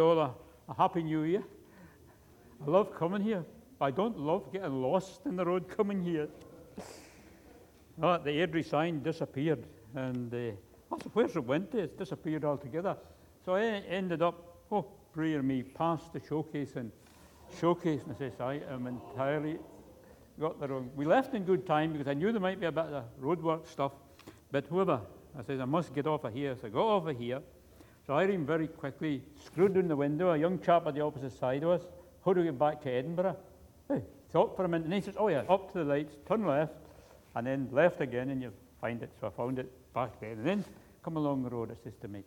all a, a happy new year. I love coming here. I don't love getting lost in the road coming here. The Airdrie sign disappeared, and uh, where's it went to? It's disappeared altogether. So I ended up, oh, pray me, past the showcase and showcase, and I says, I am entirely got the wrong. We left in good time because I knew there might be a bit of roadwork stuff, but whoever, I said, I must get off of here. So I got off of here. So Irene very quickly screwed in the window, a young chap at the opposite side of us. How do we get back to Edinburgh? Hey, thought for a minute, and he says, Oh, yeah, up to the lights, turn left, and then left again, and you find it. So I found it back there. And then come along the road, it's just to make.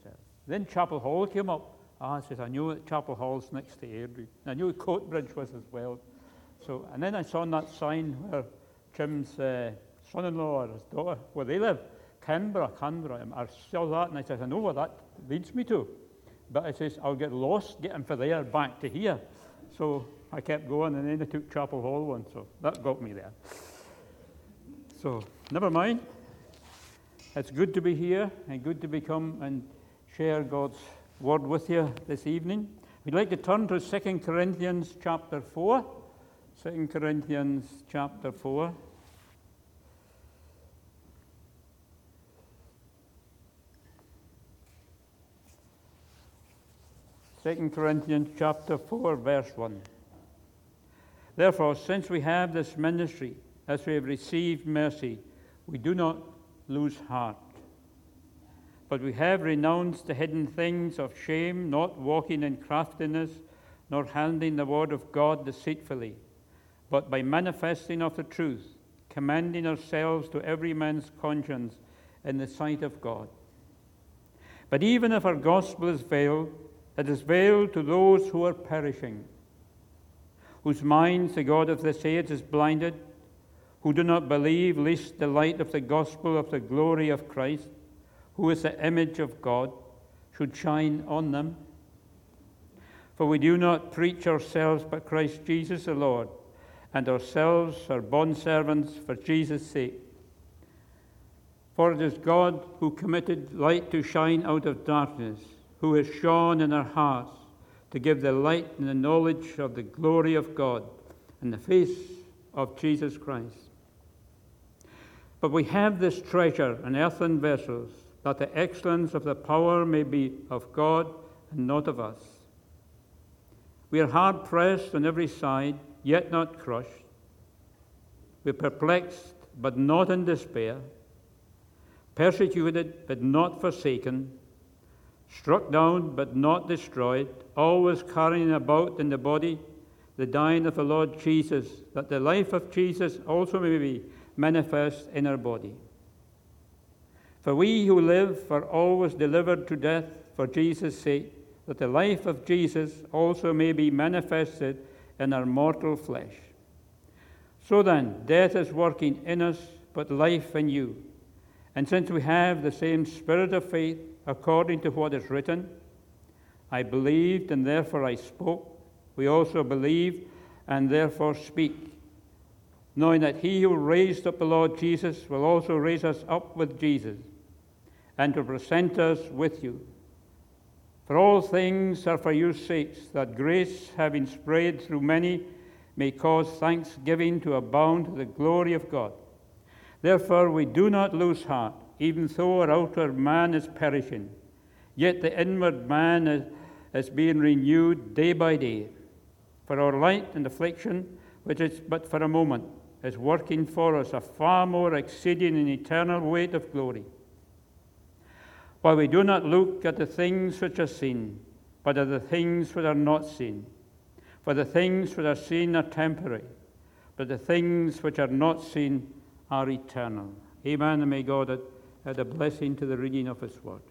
Then Chapel Hall came up. Ah, I says, I knew Chapel Hall's next to Airdrie. I knew Coatbridge was as well. So, and then I saw that sign where Jim's uh, son-in-law or his daughter, where they live, Canberra, Canberra. I saw that and I said, I know where that leads me to. But I says, I'll get lost getting from there back to here. So I kept going and then I took Chapel Hall one. So that got me there. So never mind. It's good to be here and good to become and share God's word with you this evening. We'd like to turn to 2 Corinthians chapter 4. 2 Corinthians chapter 4. Second Corinthians chapter 4, verse 1. Therefore, since we have this ministry, as we have received mercy, we do not lose heart. But we have renounced the hidden things of shame, not walking in craftiness, nor handling the word of God deceitfully but by manifesting of the truth, commending ourselves to every man's conscience in the sight of God. But even if our gospel is veiled, it is veiled to those who are perishing, whose minds the God of this age is blinded, who do not believe, lest the light of the gospel of the glory of Christ, who is the image of God, should shine on them. For we do not preach ourselves, but Christ Jesus the Lord and ourselves are bondservants for Jesus' sake. For it is God who committed light to shine out of darkness, who has shone in our hearts to give the light and the knowledge of the glory of God in the face of Jesus Christ. But we have this treasure in earthen vessels, that the excellence of the power may be of God and not of us. We are hard pressed on every side yet not crushed. We're perplexed, but not in despair. Persecuted, but not forsaken. Struck down, but not destroyed. Always carrying about in the body the dying of the Lord Jesus, that the life of Jesus also may be manifest in our body. For we who live are always delivered to death for Jesus' sake, that the life of Jesus also may be manifested in our mortal flesh. So then, death is working in us, but life in you. And since we have the same spirit of faith, according to what is written, I believed and therefore I spoke, we also believe and therefore speak, knowing that he who raised up the Lord Jesus will also raise us up with Jesus and to present us with you. For all things are for your sakes, that grace, having spread through many, may cause thanksgiving to abound to the glory of God. Therefore, we do not lose heart, even though our outer man is perishing, yet the inward man is, is being renewed day by day. For our light and affliction, which is but for a moment, is working for us a far more exceeding and eternal weight of glory while we do not look at the things which are seen, but at the things which are not seen. For the things which are seen are temporary, but the things which are not seen are eternal. Amen, and may God add a blessing to the reading of His word.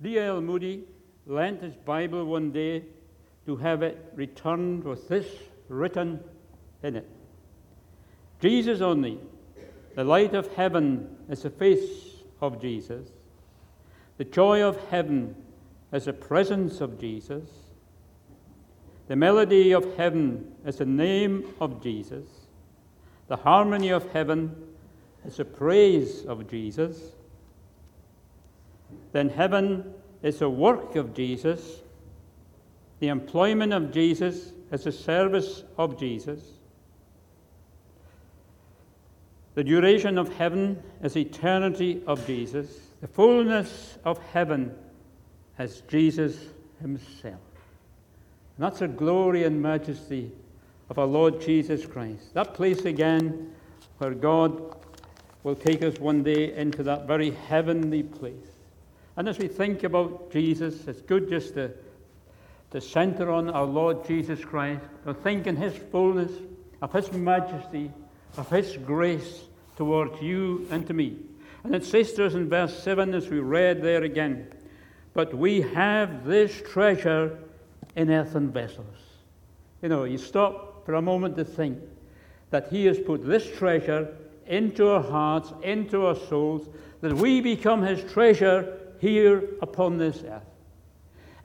D.L. Moody lent his Bible one day to have it returned with this written in it Jesus only, the light of heaven, is the face of Jesus. The joy of heaven is the presence of Jesus. The melody of heaven is the name of Jesus. The harmony of heaven is the praise of Jesus. Then heaven is the work of Jesus. The employment of Jesus is the service of Jesus. The duration of heaven is eternity of Jesus. The fullness of heaven is Jesus Himself. And that's the glory and majesty of our Lord Jesus Christ. That place again where God will take us one day into that very heavenly place. And as we think about Jesus, it's good just to, to center on our Lord Jesus Christ, to think in His fullness, of His majesty, of His grace towards you and to me. And it says to us in verse 7, as we read there again, But we have this treasure in earthen vessels. You know, you stop for a moment to think that He has put this treasure into our hearts, into our souls, that we become His treasure here upon this earth.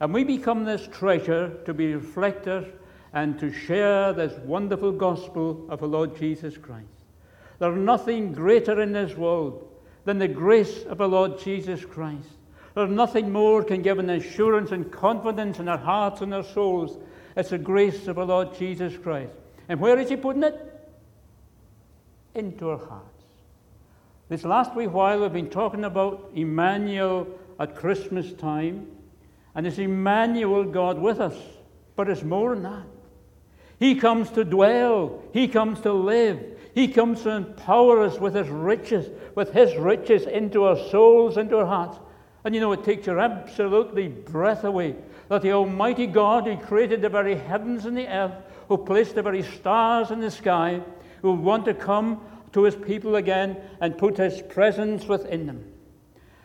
And we become this treasure to be reflectors and to share this wonderful gospel of the Lord Jesus Christ. There's nothing greater in this world than the grace of the Lord Jesus Christ. There's nothing more can give an assurance and confidence in our hearts and our souls. It's the grace of the Lord Jesus Christ. And where is He putting it? Into our hearts. This last wee while we've been talking about Emmanuel at Christmas time, and it's Emmanuel God with us. But it's more than that. He comes to dwell, He comes to live, He comes to empower us with His riches, with His riches into our souls, into our hearts. And you know, it takes your absolutely breath away that the Almighty God who created the very heavens and the earth, who placed the very stars in the sky, who want to come to his people again and put his presence within them.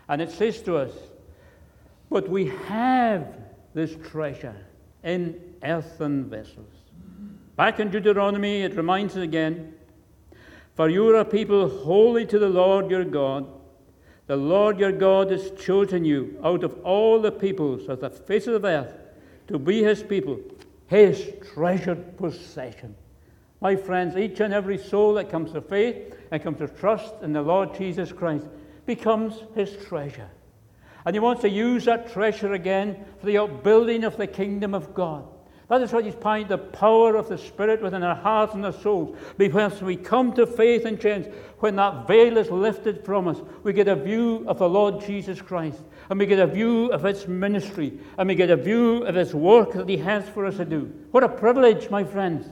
And it says to us, But we have this treasure in earthen vessels. Back in Deuteronomy, it reminds us again, For you are a people holy to the Lord your God. The Lord your God has chosen you out of all the peoples of the face of the earth to be his people, his treasured possession. My friends, each and every soul that comes to faith and comes to trust in the Lord Jesus Christ becomes his treasure. And he wants to use that treasure again for the upbuilding of the kingdom of God. That is what he's pointing the power of the Spirit within our hearts and our souls. Because we come to faith and change, when that veil is lifted from us, we get a view of the Lord Jesus Christ, and we get a view of His ministry, and we get a view of His work that He has for us to do. What a privilege, my friends!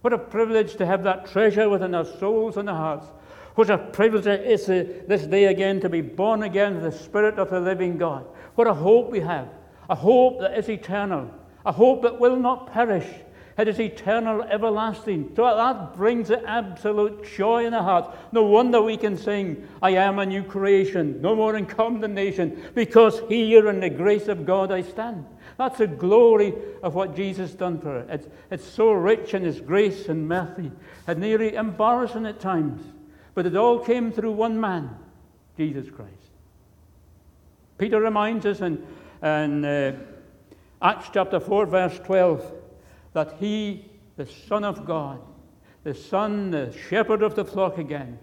What a privilege to have that treasure within our souls and our hearts. What a privilege it is this day again to be born again of the Spirit of the living God. What a hope we have, a hope that is eternal a hope that will not perish. It is eternal, everlasting. So that brings an absolute joy in the heart. No wonder we can sing, I am a new creation, no more in condemnation, because here in the grace of God I stand. That's the glory of what Jesus done for us. It's, it's so rich in His grace and mercy, and nearly embarrassing at times. But it all came through one man, Jesus Christ. Peter reminds us in, in uh, Acts chapter 4, verse 12, that he, the Son of God, the Son, the shepherd of the flock again,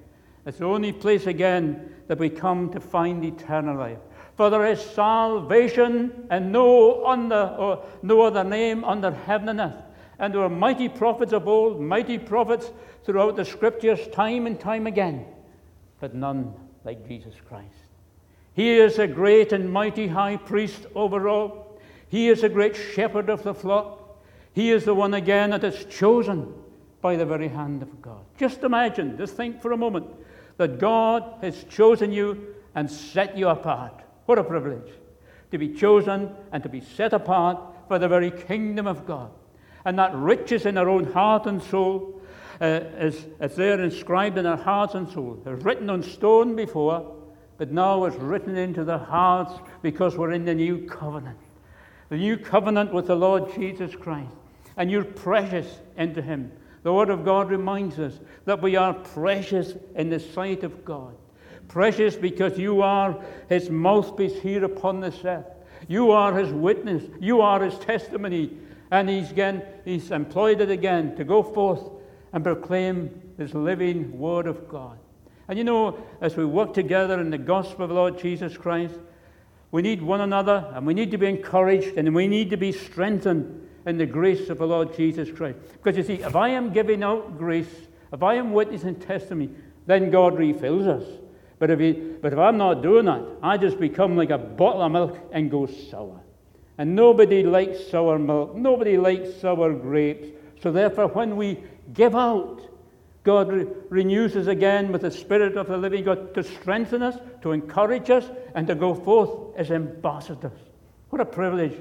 it's the only place again that we come to find eternal life. For there is salvation and no, under, or no other name under heaven and earth. And there were mighty prophets of old, mighty prophets throughout the scriptures, time and time again, but none like Jesus Christ. He is a great and mighty high priest over all he is a great shepherd of the flock. He is the one again that is chosen by the very hand of God. Just imagine, just think for a moment, that God has chosen you and set you apart. What a privilege to be chosen and to be set apart for the very kingdom of God. And that riches in our own heart and soul uh, is, is there inscribed in our hearts and soul. It's written on stone before, but now it's written into the hearts because we're in the new covenant the new covenant with the Lord Jesus Christ, and you're precious into Him. The Word of God reminds us that we are precious in the sight of God. Precious because you are His mouthpiece here upon this earth. You are His witness. You are His testimony. And he's again, he's employed it again to go forth and proclaim this living word of God. And you know, as we work together in the gospel of the Lord Jesus Christ, we need one another and we need to be encouraged and we need to be strengthened in the grace of the Lord Jesus Christ. Because you see, if I am giving out grace, if I am witnessing testimony, then God refills us. But if, he, but if I'm not doing that, I just become like a bottle of milk and go sour. And nobody likes sour milk. Nobody likes sour grapes. So therefore, when we give out, God re- renews us again with the Spirit of the living God to strengthen us, to encourage us, and to go forth as ambassadors. What a privilege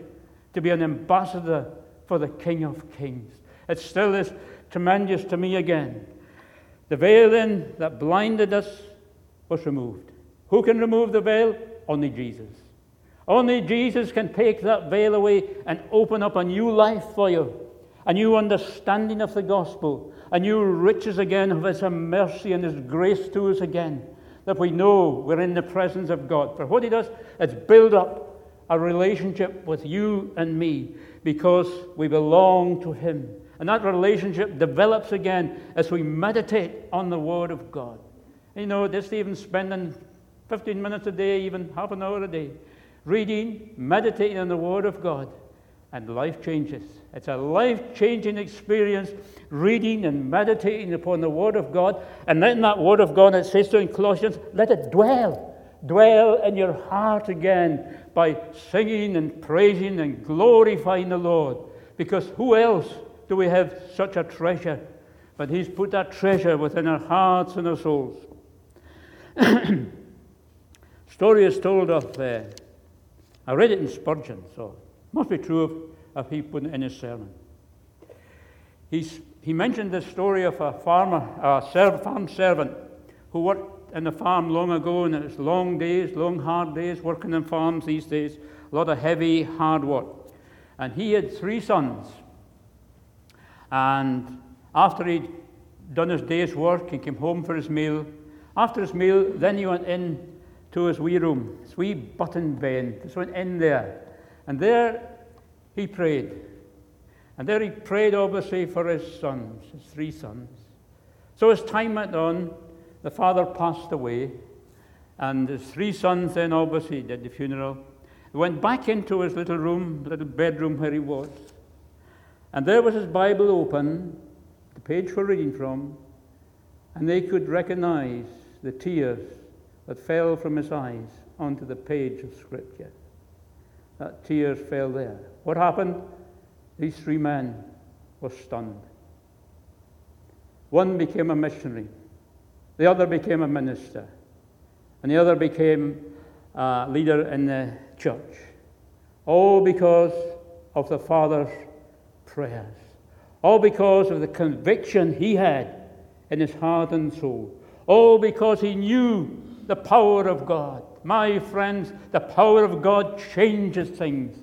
to be an ambassador for the King of Kings. It still is tremendous to me again. The veil then that blinded us was removed. Who can remove the veil? Only Jesus. Only Jesus can take that veil away and open up a new life for you, a new understanding of the gospel, a new riches again of His mercy and His grace to us again, that we know we're in the presence of God. For what He does, it's build up a relationship with you and me because we belong to Him. And that relationship develops again as we meditate on the Word of God. You know, just even spending 15 minutes a day, even half an hour a day, reading, meditating on the Word of God, and life changes. It's a life changing experience reading and meditating upon the Word of God, and letting that Word of God, it says so in Colossians, let it dwell. Dwell in your heart again by singing and praising and glorifying the Lord. Because who else do we have such a treasure? But He's put that treasure within our hearts and our souls. Story is told of, uh, I read it in Spurgeon, so it must be true of, he in his sermon. He's, he mentioned the story of a farmer, a serv, farm servant who worked in the farm long ago, and it was long days, long hard days, working in farms these days, a lot of heavy, hard work. And he had three sons. And after he'd done his day's work, he came home for his meal. After his meal, then he went in to his wee room, his wee button bed. Just went in there. And there he prayed. And there he prayed, obviously, for his sons, his three sons. So as time went on, the father passed away. And his three sons then obviously did the funeral. He went back into his little room, little bedroom where he was. And there was his Bible open, the page for reading from, and they could recognize the tears that fell from his eyes onto the page of Scripture. That tears fell there. What happened? These three men were stunned. One became a missionary, the other became a minister, and the other became a leader in the church. All because of the Father's prayers. All because of the conviction he had in his heart and soul. All because he knew the power of God. My friends, the power of God changes things.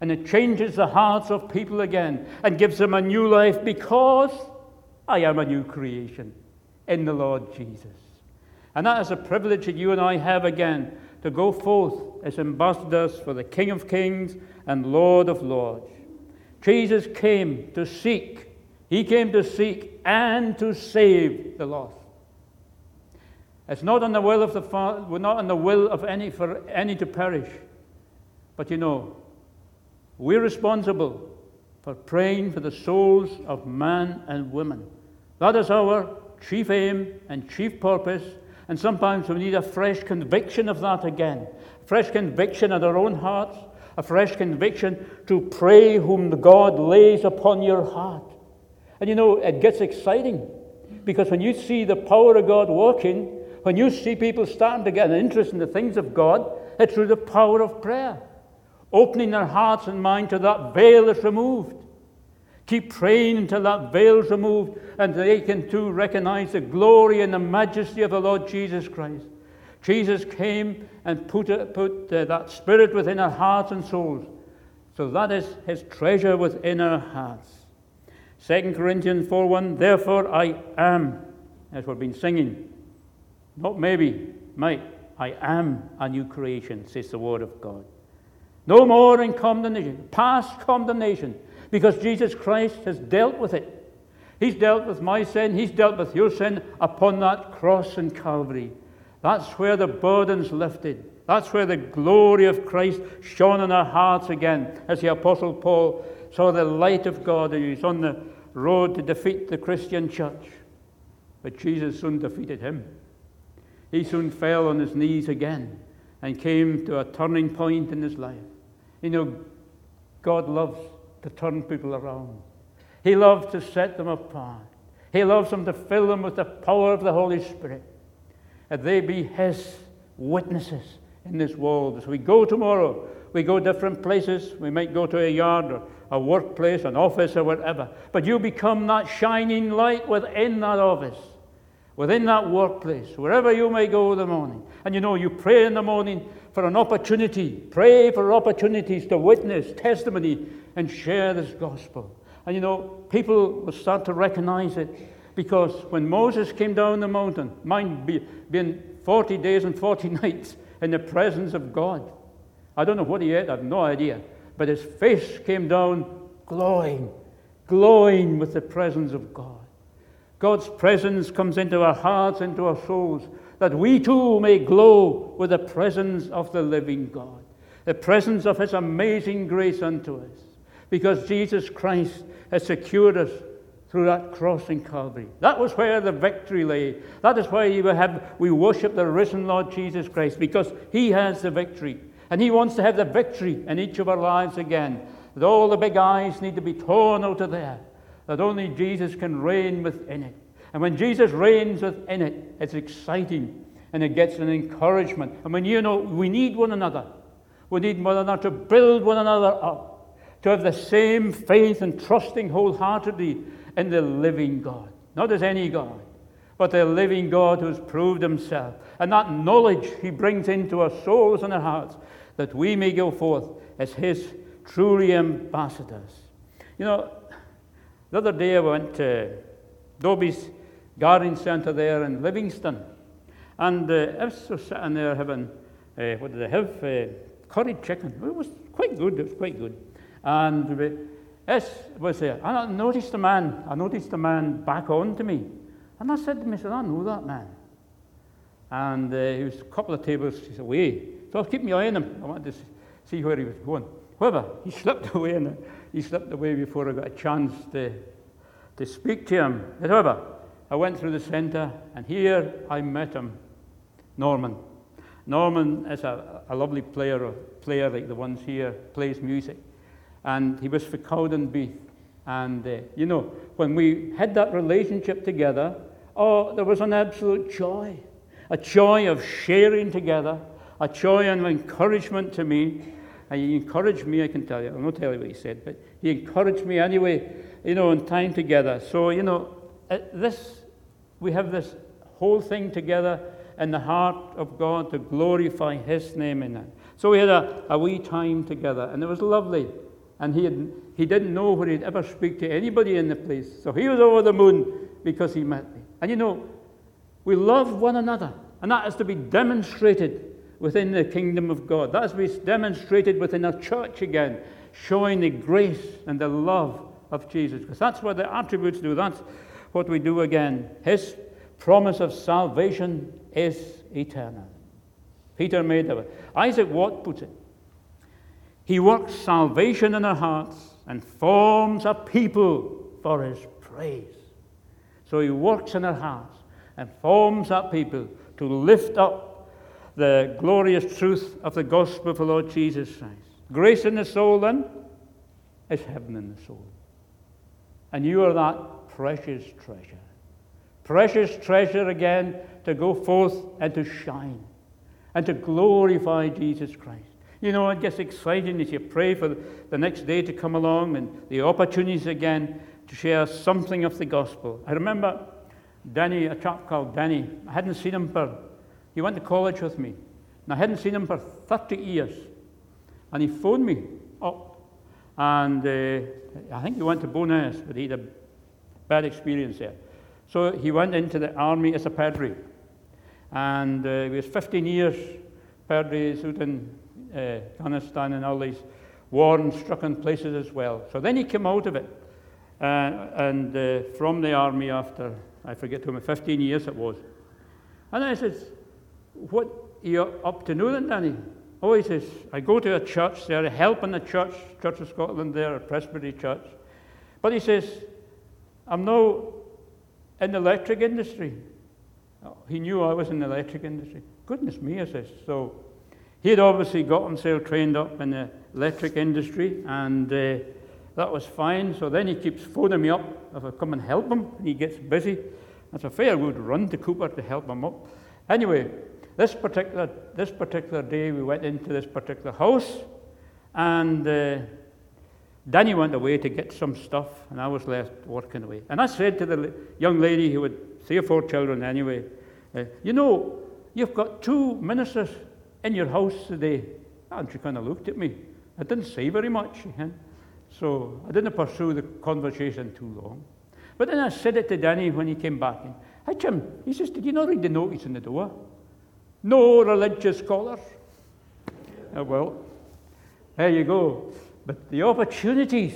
And it changes the hearts of people again and gives them a new life because I am a new creation in the Lord Jesus. And that is a privilege that you and I have again to go forth as ambassadors for the King of Kings and Lord of Lords. Jesus came to seek, He came to seek and to save the lost. It's not on the will of the Father, we're not on the will of any for any to perish. But you know, we're responsible for praying for the souls of man and women. That is our chief aim and chief purpose. And sometimes we need a fresh conviction of that again. Fresh conviction in our own hearts, a fresh conviction to pray whom God lays upon your heart. And you know, it gets exciting because when you see the power of God working, when you see people starting to get an interest in the things of God, it's through the power of prayer, opening their hearts and mind to that veil that's removed. Keep praying until that veil is removed and they can too recognize the glory and the majesty of the Lord Jesus Christ. Jesus came and put, put uh, that spirit within our hearts and souls. So that is his treasure within our hearts. 2 Corinthians 4 1 Therefore I am, as we've been singing, not maybe, might. I am a new creation, says the Word of God. No more in condemnation, past condemnation. because Jesus Christ has dealt with it. He's dealt with my sin, He's dealt with your sin upon that cross in Calvary. That's where the burden's lifted. That's where the glory of Christ shone in our hearts again, as the Apostle Paul saw the light of God and he's on the road to defeat the Christian church. But Jesus soon defeated him. He soon fell on his knees again and came to a turning point in his life. You know, God loves to turn people around. He loves to set them apart. He loves them to fill them with the power of the Holy Spirit. That they be His witnesses in this world. As we go tomorrow, we go different places. We might go to a yard or a workplace, an office, or whatever. But you become that shining light within that office, within that workplace, wherever you may go in the morning. And you know, you pray in the morning for an opportunity. Pray for opportunities to witness, testimony, and share this gospel. And you know, people will start to recognize it because when Moses came down the mountain, mine be, being 40 days and 40 nights in the presence of God, I don't know what he ate, I have no idea, but his face came down glowing, glowing with the presence of God. God's presence comes into our hearts, into our souls, that we too may glow with the presence of the living God, the presence of His amazing grace unto us, because Jesus Christ has secured us through that cross in Calvary. That was where the victory lay. That is why we, worship the risen Lord Jesus Christ, because He has the victory. And He wants to have the victory in each of our lives again. That all the big eyes need to be torn out of there. That only Jesus can reign within it. And when Jesus reigns within it, it's exciting and it gets an encouragement. And when you know we need one another, we need one another to build one another up to have the same faith and trusting wholeheartedly in the living God. Not as any God, but the living God who has proved himself. And that knowledge he brings into our souls and our hearts that we may go forth as his truly ambassadors. You know, the other day I went to Dobbies Garden Centre there in Livingston. And uh, I was sitting there having, uh, what did I have? Uh, curried chicken. It was quite good. It was quite good. And this was there. And I noticed the man, I noticed the man back on to me. And I said to myself, I know that man. And uh, he was a couple of tables away. So I was keeping my eye on him. I wanted to see where he was going. However, he slipped away and he slipped away before I got a chance to, to speak to him. However, I went through the centre and here I met him, Norman. Norman is a, a lovely player, player like the ones here, plays music and he was for Cowdenbeath. And, uh, you know, when we had that relationship together, oh, there was an absolute joy. A joy of sharing together, a joy and encouragement to me. And he encouraged me, I can tell you. I won't tell you what he said, but he encouraged me anyway, you know, in time together. So, you know, uh, this, we have this whole thing together in the heart of God to glorify His name in it. So we had a, a wee time together, and it was lovely. And he, had, he didn't know where he'd ever speak to anybody in the place. So he was over the moon because he met me. And you know, we love one another. And that is to be demonstrated within the kingdom of God. That is to be demonstrated within our church again, showing the grace and the love of Jesus. Because that's what the attributes do. That's what we do again. His promise of salvation is eternal. Peter made it. Isaac Watt put it he works salvation in our hearts and forms a people for his praise. So he works in our hearts and forms a people to lift up the glorious truth of the gospel of the Lord Jesus Christ. Grace in the soul, then, is heaven in the soul. And you are that precious treasure. Precious treasure again to go forth and to shine and to glorify Jesus Christ. You know, it gets exciting as you pray for the next day to come along and the opportunities again to share something of the gospel. I remember Danny, a chap called Danny. I hadn't seen him for, he went to college with me. And I hadn't seen him for 30 years. And he phoned me up. And uh, I think he went to Bo'ness, but he had a bad experience there. So he went into the army as a padre. And uh, he was 15 years padre in uh, Afghanistan and all these war and stricken places as well. So then he came out of it. Uh, and uh, from the army after, I forget how many, 15 years it was. And I says, What you're you up to now then, Danny? Oh, he says, I go to a church there, helping the church, Church of Scotland there, a Presbytery church. But he says, I'm now in the electric industry. Oh, he knew I was in the electric industry. Goodness me, I says. So he had obviously got himself trained up in the electric industry, and uh, that was fine. So then he keeps phoning me up if I come and help him, and he gets busy. That's a fair good run to Cupar to help him up. Anyway, this particular, this particular day, we went into this particular house, and uh, Danny went away to get some stuff, and I was left working away. And I said to the young lady who had three or four children anyway, uh, You know, you've got two ministers in your house today. And she kind of looked at me. I didn't say very much. So I didn't pursue the conversation too long. But then I said it to Danny when he came back. In. Hi, Jim. He says, Did you not read the notice in the door? No religious scholars. Oh, well, there you go. But the opportunities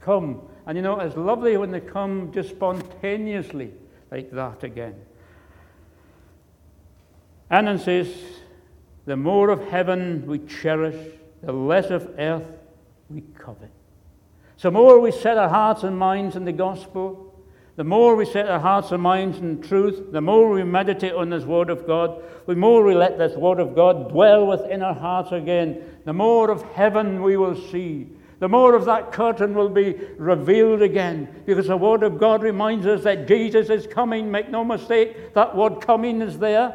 come. And you know, it's lovely when they come just spontaneously like that again. Annan says, The more of heaven we cherish, the less of earth we covet. So, more we set our hearts and minds in the gospel, the more we set our hearts and minds in truth, the more we meditate on this Word of God, the more we let this Word of God dwell within our hearts again, the more of heaven we will see. The more of that curtain will be revealed again because the Word of God reminds us that Jesus is coming. Make no mistake, that word coming is there.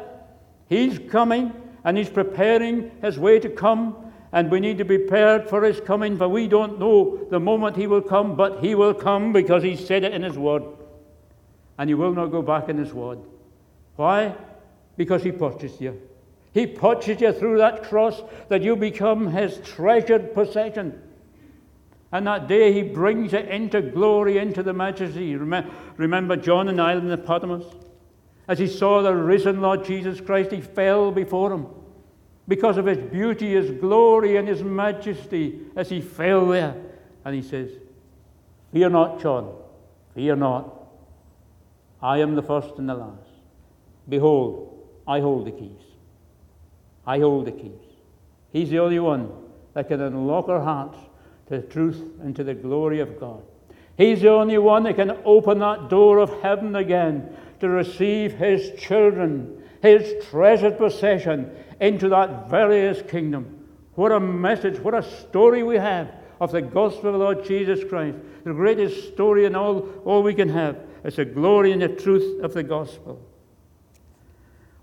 He's coming and He's preparing His way to come. And we need to be prepared for His coming, for we don't know the moment He will come, but He will come because He said it in His Word and you will not go back in his word. Why? Because he purchased you. He purchased you through that cross that you become his treasured possession. And that day he brings you into glory, into the majesty. Remember John the island of Patmos? As he saw the risen Lord Jesus Christ, he fell before him because of his beauty, his glory, and his majesty as he fell there. And he says, Fear not, John, fear not. I am the first and the last. Behold, I hold the keys. I hold the keys. He's the only one that can unlock our hearts to the truth and to the glory of God. He's the only one that can open that door of heaven again to receive his children, his treasured possession, into that various kingdom. What a message, what a story we have of the gospel of the Lord Jesus Christ. The greatest story in all, all we can have. It's the glory and the truth of the gospel.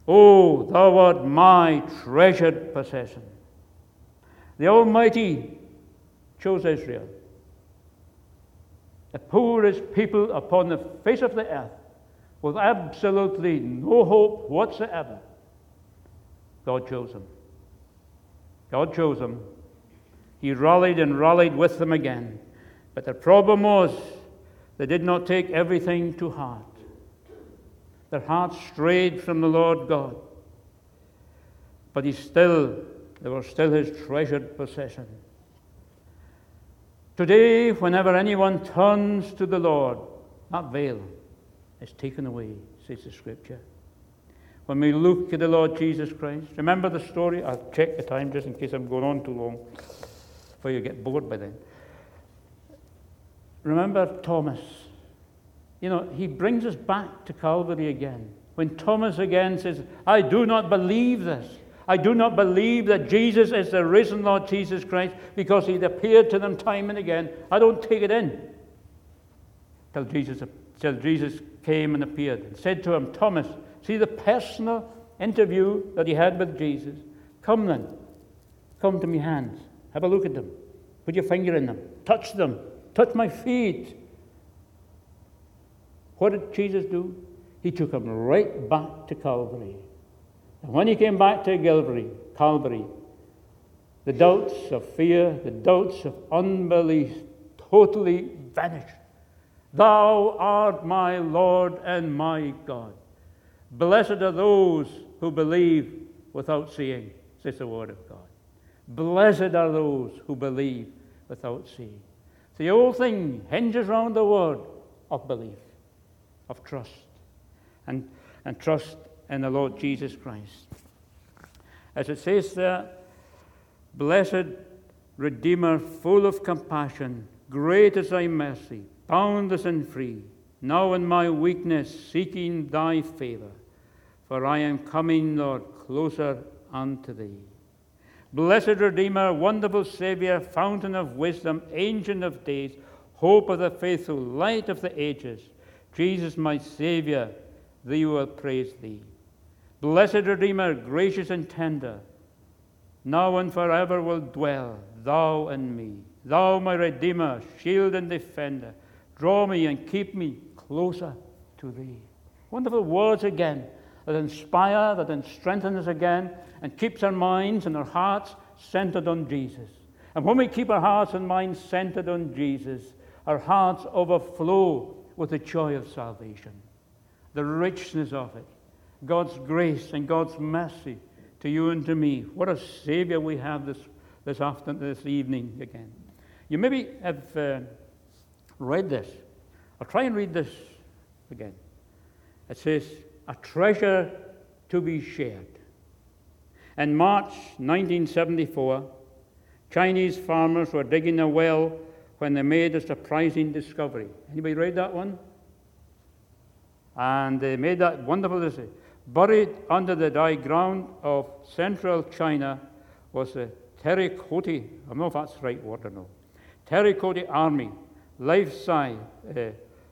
Oh, thou art my treasured possession. The Almighty chose Israel, the poorest people upon the face of the earth, with absolutely no hope whatsoever. God chose them. God chose them. He rallied and rallied with them again. But the problem was they did not take everything to heart. Their hearts strayed from the Lord God. But he still, they were still his treasured possession. Today, whenever anyone turns to the Lord, that veil is taken away, says the scripture. When we look at the Lord Jesus Christ, remember the story? I'll check the time just in case I'm going on too long, before you get bored by then. Remember Thomas. You know, he brings us back to Calvary again. When Thomas again says, I do not believe this. I do not believe that Jesus is the risen Lord Jesus Christ because he'd appeared to them time and again. I don't take it in. Till Jesus, till Jesus came and appeared and said to him, Thomas, see the personal interview that he had with Jesus. Come then, come to me hands. Have a look at them. Put your finger in them. Touch them touch my feet. What did Jesus do? He took him right back to Calvary. And when he came back to Calvary, Calvary, the doubts of fear, the doubts of unbelief totally vanished. Thou art my Lord and my God. Blessed are those who believe without seeing, says the Word of God. Blessed are those who believe without seeing. The whole thing hinges around the word of belief, of trust, and, and trust in the Lord Jesus Christ. As it says there, Blessed Redeemer, full of compassion, great is thy mercy, boundless and free, now in my weakness seeking thy favor, for I am coming, Lord, closer unto thee. Blessed Redeemer, wonderful Saviour, fountain of wisdom, ancient of days, hope of the faithful, light of the ages, Jesus, my Saviour, thee will praise thee. Blessed Redeemer, gracious and tender, now and forever will dwell, thou and me. Thou, my Redeemer, shield and defender, draw me and keep me closer to thee. Wonderful words again that inspire, that strengthen us again, and keeps our minds and our hearts centered on Jesus. And when we keep our hearts and minds centered on Jesus, our hearts overflow with the joy of salvation, the richness of it, God's grace and God's mercy to you and to me. What a Savior we have this, this, afternoon, this evening again. You maybe have uh, read this. I'll try and read this again. It says, A treasure to be shared. In March 1974, Chinese farmers were digging a well when they made a surprising discovery. Anybody read that one? And they made that wonderful discovery. Buried under the dry ground of central China was a terracotta, I don't know if that's the right word or no, terracotta army, life-size, uh,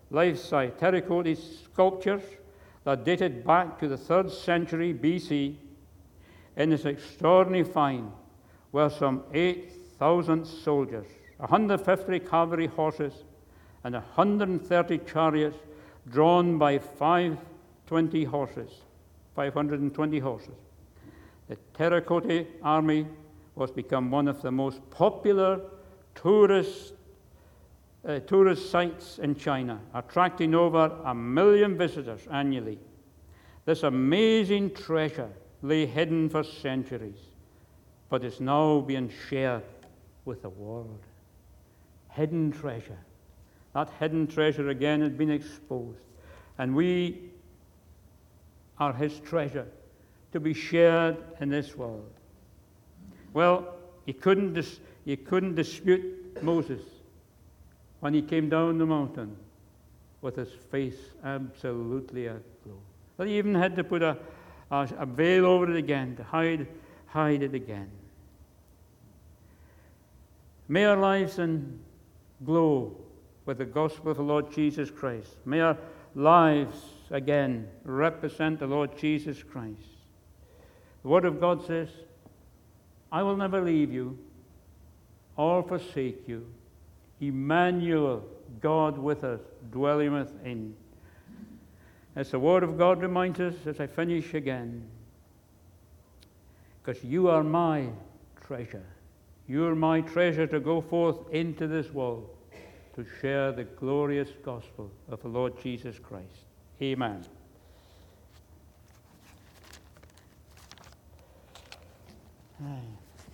life-size terracotta sculptures that dated back to the third century BC in this extraordinary find were some 8,000 soldiers, 150 cavalry horses, and 130 chariots drawn by 520 horses, 520 horses. The Terracotta Army was become one of the most popular tourist, uh, tourist sites in China, attracting over a million visitors annually. This amazing treasure lay hidden for centuries, but is now being shared with the world. Hidden treasure. That hidden treasure again has been exposed. And we are his treasure to be shared in this world. Well, you couldn't, dis- you couldn't dispute Moses when he came down the mountain with his face absolutely aglow. But he even had to put a, a, veil over it again to hide, hide it again. May our lives and glow with the gospel of the Lord Jesus Christ. May our lives again represent the Lord Jesus Christ. The Word of God says, I will never leave you or forsake you. Emmanuel, God with us, dwelling within. As the Word of God reminds us as I finish again, because you are my treasure. You're my treasure to go forth into this world to share the glorious gospel of the Lord Jesus Christ. Amen.